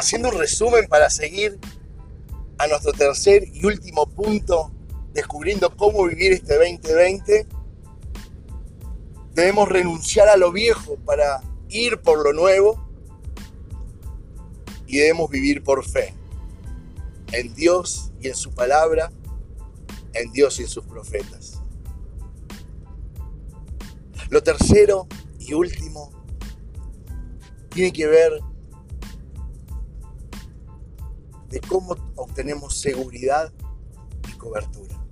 haciendo un resumen para seguir a nuestro tercer y último punto, descubriendo cómo vivir este 2020, debemos renunciar a lo viejo para ir por lo nuevo y debemos vivir por fe en Dios y en su palabra, en Dios y en sus profetas. Lo tercero y último tiene que ver de cómo obtenemos seguridad y cobertura.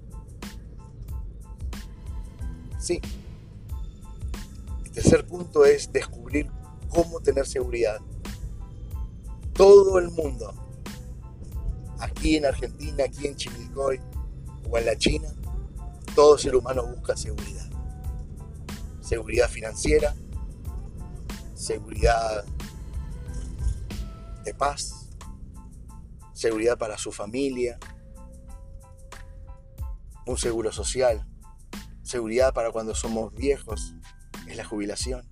Sí. El tercer punto es descubrir cómo tener seguridad. Todo el mundo, aquí en Argentina, aquí en Chivilcoy o en la China, todo ser humano busca seguridad. Seguridad financiera, seguridad de paz, seguridad para su familia, un seguro social, seguridad para cuando somos viejos, es la jubilación,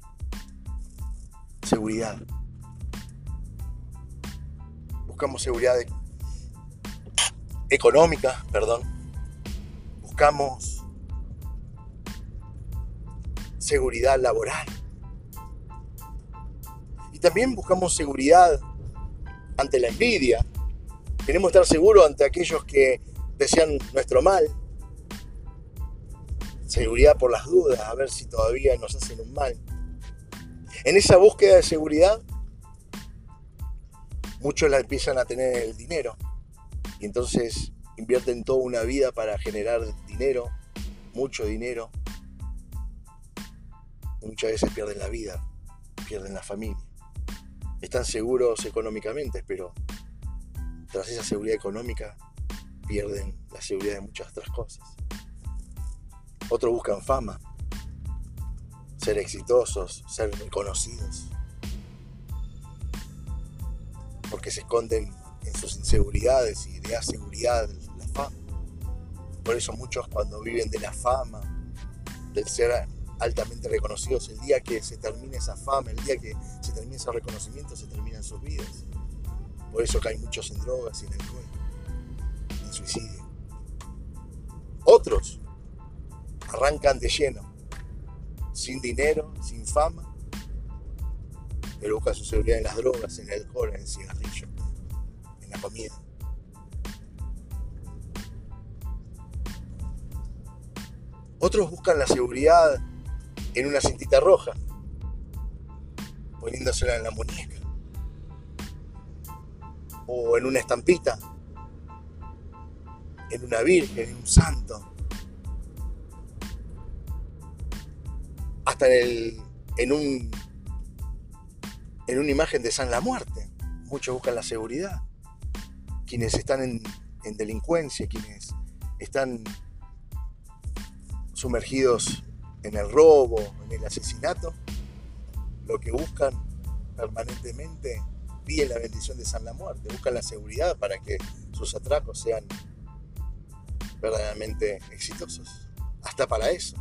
seguridad. Buscamos seguridad económica, perdón. Buscamos seguridad laboral. Y también buscamos seguridad ante la envidia. Queremos estar seguros ante aquellos que desean nuestro mal. Seguridad por las dudas, a ver si todavía nos hacen un mal. En esa búsqueda de seguridad, muchos la empiezan a tener el dinero. Y entonces invierten toda una vida para generar dinero, mucho dinero. Muchas veces pierden la vida, pierden la familia. Están seguros económicamente, pero tras esa seguridad económica pierden la seguridad de muchas otras cosas. Otros buscan fama, ser exitosos, ser reconocidos, porque se esconden en sus inseguridades y da seguridad la fama. Por eso muchos cuando viven de la fama, del ser altamente reconocidos, el día que se termine esa fama, el día que se termine ese reconocimiento, se terminan sus vidas. Por eso caen muchos en drogas y en alcohol, en suicidio. Otros arrancan de lleno, sin dinero, sin fama, pero buscan su seguridad en las drogas, en el alcohol, en el cigarrillo, en la comida. Otros buscan la seguridad en una cintita roja, poniéndosela en la muñeca, o en una estampita, en una virgen, en un santo, hasta en, un, en una imagen de San la Muerte. Muchos buscan la seguridad. Quienes están en, en delincuencia, quienes están sumergidos en el robo, en el asesinato, lo que buscan permanentemente, piden la bendición de San la Muerte, buscan la seguridad para que sus atracos sean verdaderamente exitosos. Hasta para eso.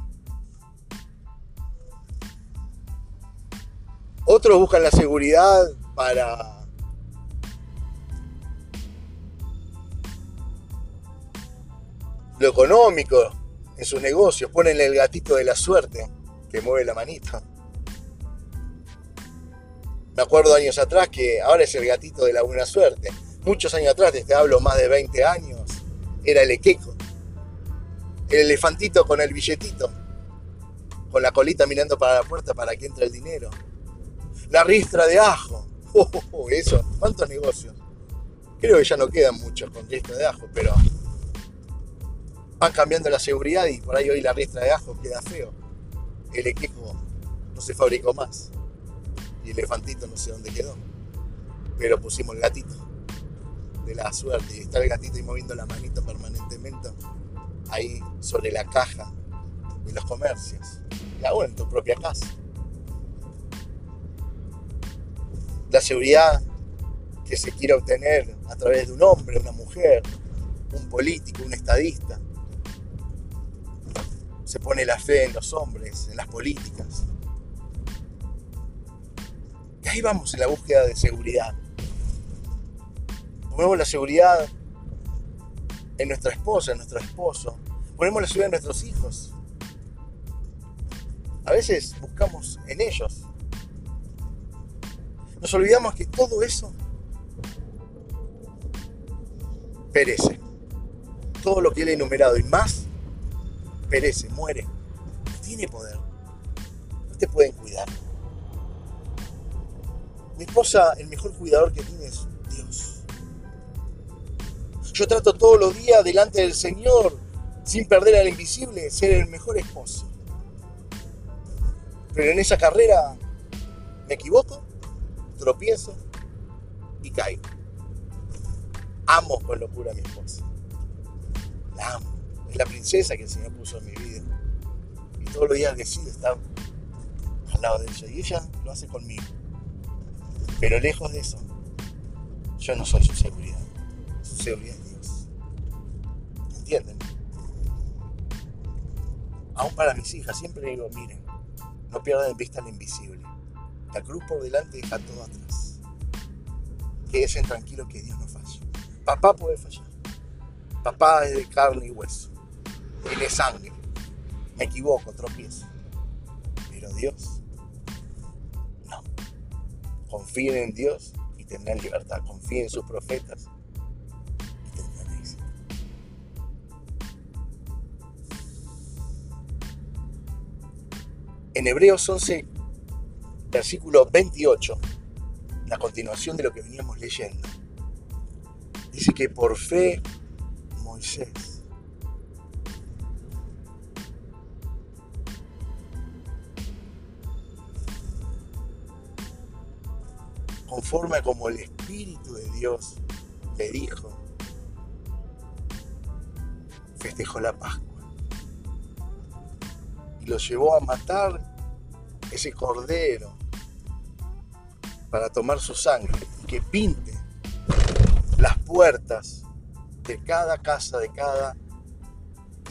Otros buscan la seguridad para lo económico en sus negocios. Ponenle el gatito de la suerte que mueve la manita. Me acuerdo años atrás que ahora es el gatito de la buena suerte. Muchos años atrás, desde hablo más de 20 años, era el equeco. El elefantito con el billetito. Con la colita mirando para la puerta para que entre el dinero la ristra de ajo. Oh, oh, oh, eso, ¿cuántos negocios? Creo que ya no quedan muchos con ristra de ajo, pero van cambiando la seguridad y por ahí hoy la ristra de ajo queda feo. El equipo no se fabricó más. Y el elefantito no sé dónde quedó. Pero pusimos el gatito de la suerte y está el gatito ahí moviendo la manito permanentemente ahí sobre la caja de los comercios. La hago en tu propia casa. la seguridad que se quiere obtener a través de un hombre, una mujer, un político, un estadista. Se pone la fe en los hombres, en las políticas. Ahí vamos en la búsqueda de seguridad. Ponemos la seguridad en nuestra esposa, en nuestro esposo. Ponemos la seguridad en nuestros hijos. A veces buscamos en ellos. Nos olvidamos que todo eso perece. Todo lo que él ha enumerado y más perece, muere. No tiene poder. No te pueden cuidar. Mi esposa, el mejor cuidador que tiene es Dios. Yo trato todos los días delante del Señor, sin perder al invisible, ser el mejor esposo. Pero en esa carrera me equivoco, tropiezo y caigo. Amo con locura a mi esposa. La amo. Es la princesa que el Señor puso en mi vida. Y todos los días decido estar al lado de ella. Y ella lo hace conmigo. Pero lejos de eso, yo no soy su seguridad. Su seguridad es Dios. ¿Entienden? Aún para mis hijas, siempre digo, miren, no pierdan de vista lo invisible. La cruz por delante deja todo atrás. Quédense tranquilos que Dios no falla. Papá puede fallar. Papá es de carne y hueso. Tiene sangre. Me equivoco, tropiezo. Pero Dios confíen en Dios y tendrán libertad. Confíen en sus profetas y tendrán éxito. En Hebreos 11, versículo 28, la continuación de lo que veníamos leyendo, dice que por fe Moisés conforme a como el Espíritu de Dios le dijo, festejó la Pascua. Y lo llevó a matar ese cordero para tomar su sangre y que pinte las puertas de cada casa, de cada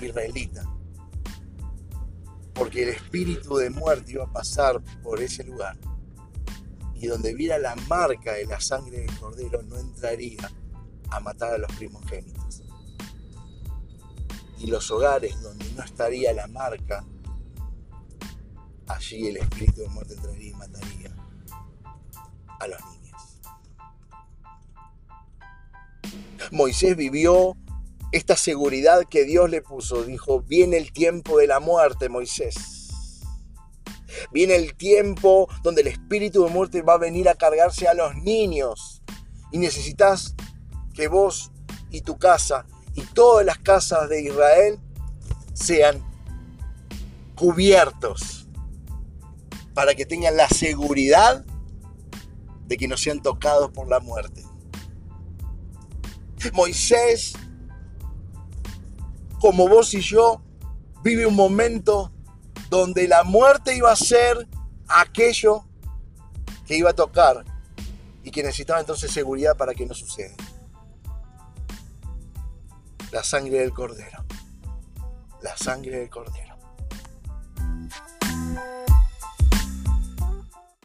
israelita. Porque el espíritu de muerte iba a pasar por ese lugar y donde viera la marca de la sangre del cordero no entraría a matar a los primogénitos. Y los hogares donde no estaría la marca, allí el espíritu de muerte entraría y mataría a los niños. Moisés vivió esta seguridad que Dios le puso. Dijo, viene el tiempo de la muerte, Moisés Viene el tiempo donde el espíritu de muerte va a venir a cargarse a los niños. Y necesitas que vos y tu casa y todas las casas de Israel sean cubiertos para que tengan la seguridad de que no sean tocados por la muerte. Moisés, como vos y yo, vive un momento donde la muerte iba a ser aquello que iba a tocar y que necesitaba entonces seguridad para que no suceda. La sangre del cordero. La sangre del cordero.